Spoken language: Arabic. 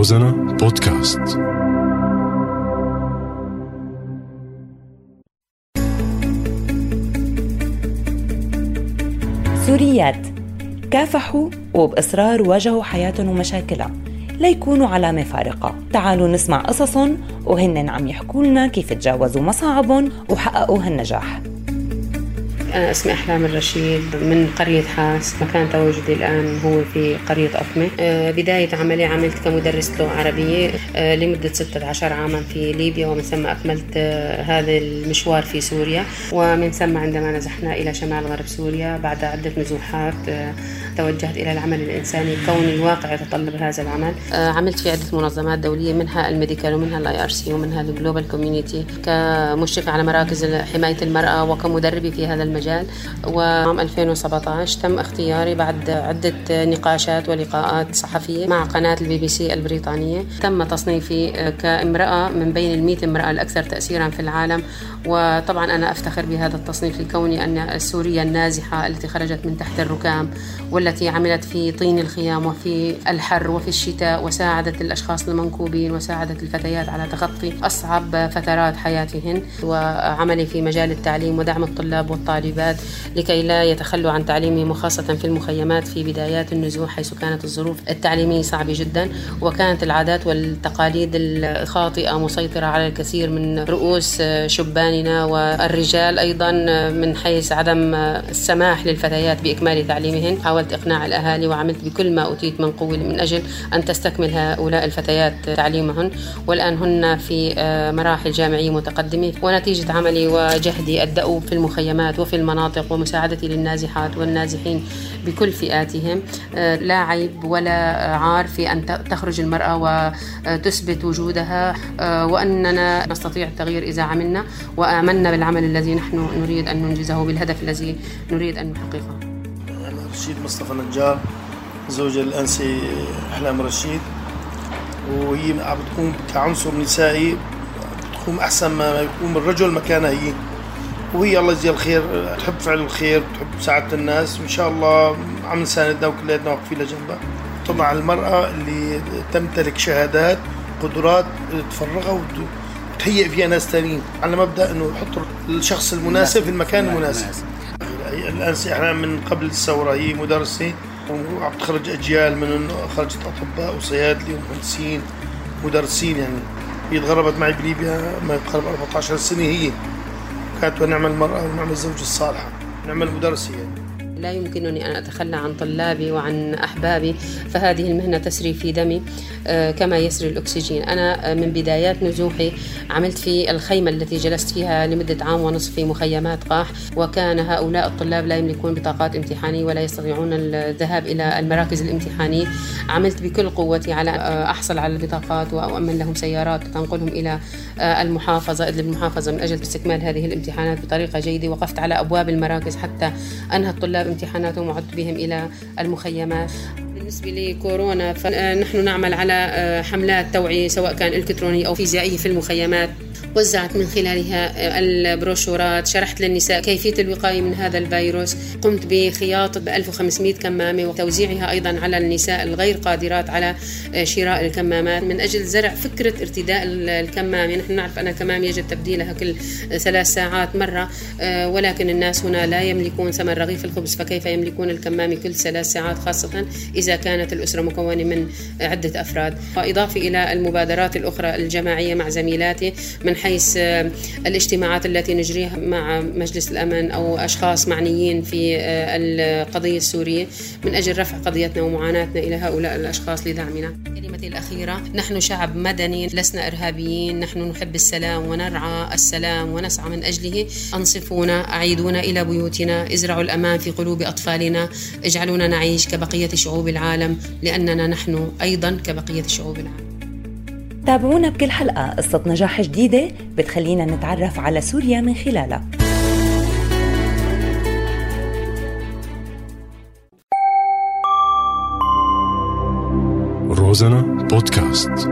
روزانا بودكاست. سوريات. كافحوا وبإصرار واجهوا حياتهم ومشاكلها. ليكونوا علامة فارقة. تعالوا نسمع قصصهم وهن عم يحكوا لنا كيف تجاوزوا مصاعبهم وحققوا هالنجاح أنا أسمي أحلام الرشيد من قرية حاس مكان تواجدي الآن هو في قرية أفمة. آه، بداية عملي عملت كمدرس لغة عربية آه، لمدة 16 عاما في ليبيا ومن ثم أكملت آه، هذا المشوار في سوريا. ومن ثم عندما نزحنا إلى شمال غرب سوريا بعد عدة نزوحات توجهت إلى العمل الإنساني كون الواقع يتطلب هذا العمل. عملت في عدة منظمات دولية منها ال Medical ومنها ال IRC ومنها ال Global Community كمشرفة على مراكز حماية المرأة وكمدربة في هذا المجال. المجال. وعام 2017 تم اختياري بعد عدة نقاشات ولقاءات صحفية مع قناة البي بي سي البريطانية. تم تصنيفي كامرأة من بين المئة امرأة الأكثر تأثيرا في العالم. وطبعا أنا أفتخر بهذا التصنيف لكوني أن سوريا النازحة التي خرجت من تحت الركام والتي عملت في طين الخيام وفي الحر وفي الشتاء وساعدت الأشخاص المنكوبين وساعدت الفتيات على تخطي أصعب فترات حياتهن. وعملي في مجال التعليم ودعم الطلاب والطالبين. الطالبات لكي لا يتخلوا عن تعليمهم وخاصة في المخيمات في بدايات النزوح حيث كانت الظروف التعليمية صعبة جدا وكانت العادات والتقاليد الخاطئة مسيطرة على الكثير من رؤوس شباننا والرجال أيضا من حيث عدم السماح للفتيات بإكمال تعليمهن حاولت إقناع الأهالي وعملت بكل ما أوتيت من قوة من أجل أن تستكمل هؤلاء الفتيات تعليمهن. والآن هن في مراحل جامعية متقدمة ونتيجة عملي وجهدي الدؤوب في المخيمات وفي المناطق ومساعدتي للنازحات والنازحين بكل فئاتهم. آه، لا عيب ولا عار في أن تخرج المرأة وتثبت وجودها. آه، وأننا نستطيع التغيير إذا عملنا. وآمنا بالعمل الذي نحن نريد أن ننجزه بالهدف الذي نريد أن نحققه. أنا رشيد مصطفى نجار زوجة الأنسي أحلام رشيد. وهي بتقوم كعنصر نسائي بتقوم أحسن ما يقوم الرجل مكانها هي. وهي الله يجزيها الخير. تحب فعل الخير تحب مساعدة الناس. وإن شاء الله عم نساندها وكلياتنا واقفين لجنبها طبعا المرأة اللي تمتلك شهادات قدرات تفرغها وتهيئ فيها ناس ثانيين على مبدأ إنه يحط الشخص المناسب في المكان المناسب. الآن إحنا من قبل الثوره هي مدرسة وعم تخرج أجيال من خرجت أطباء وصيادله ومهندسين مدرسين يعني. هي تغربت معي بليبيا ما يقارب 14 سنة هي. كانت ونعم المرأة ونعم الزوج الصالحة نعم المدرسة يعني. لا يمكنني أن أتخلى عن طلابي وعن أحبابي فهذه المهنة تسري في دمي آه، كما يسري الأكسجين. أنا آه، من بدايات نزوحي عملت في الخيمة التي جلست فيها لمدة عام ونصف في مخيمات قاح وكان هؤلاء الطلاب لا يملكون بطاقات امتحانية ولا يستطيعون الذهاب إلى المراكز الامتحانية. عملت بكل قوتي على آه، أحصل على البطاقات وأؤمن لهم سيارات تنقلهم إلى المحافظة إدلب المحافظة من أجل استكمال هذه الامتحانات بطريقة جيدة وقفت على أبواب المراكز حتى أنهى الطلاب امتحاناتهم وعدت بهم إلى المخيمات بالنسبة لكورونا فنحن نعمل على آه، حملات توعية سواء كان إلكترونية أو فيزيائية في المخيمات. وزعت من خلالها البروشورات شرحت للنساء كيفية الوقاية من هذا الفيروس. قمت بخياطة 1500 كمامة وتوزيعها أيضا على النساء الغير قادرات على شراء الكمامات. من أجل زرع فكرة ارتداء الكمامة نحن نعرف أن الكمامة يجب تبديلها كل ثلاث ساعات مرة ولكن الناس هنا لا يملكون ثمن رغيف الخبز فكيف يملكون الكمامة كل ثلاث ساعات خاصة إذا كانت الأسرة مكونة من عدة أفراد؟ وإضافة إلى المبادرات الأخرى الجماعية مع زميلاتي من حيث آه، الاجتماعات التي نجريها مع مجلس الأمن أو أشخاص معنيين في آه، القضية السورية من أجل رفع قضيتنا ومعاناتنا إلى هؤلاء الأشخاص لدعمنا. كلمتي الأخيرة نحن شعب مدني لسنا إرهابيين نحن نحب السلام ونرعى السلام ونسعى من أجله. أنصفونا أعيدونا إلى بيوتنا ازرعوا الأمان في قلوب أطفالنا اجعلونا نعيش كبقية شعوب العالم لأننا نحن أيضا كبقية شعوب العالم. تابعونا بكل حلقة. قصة نجاح جديدة بتخلينا نتعرف على سوريا من خلالها. روزانا بودكاست.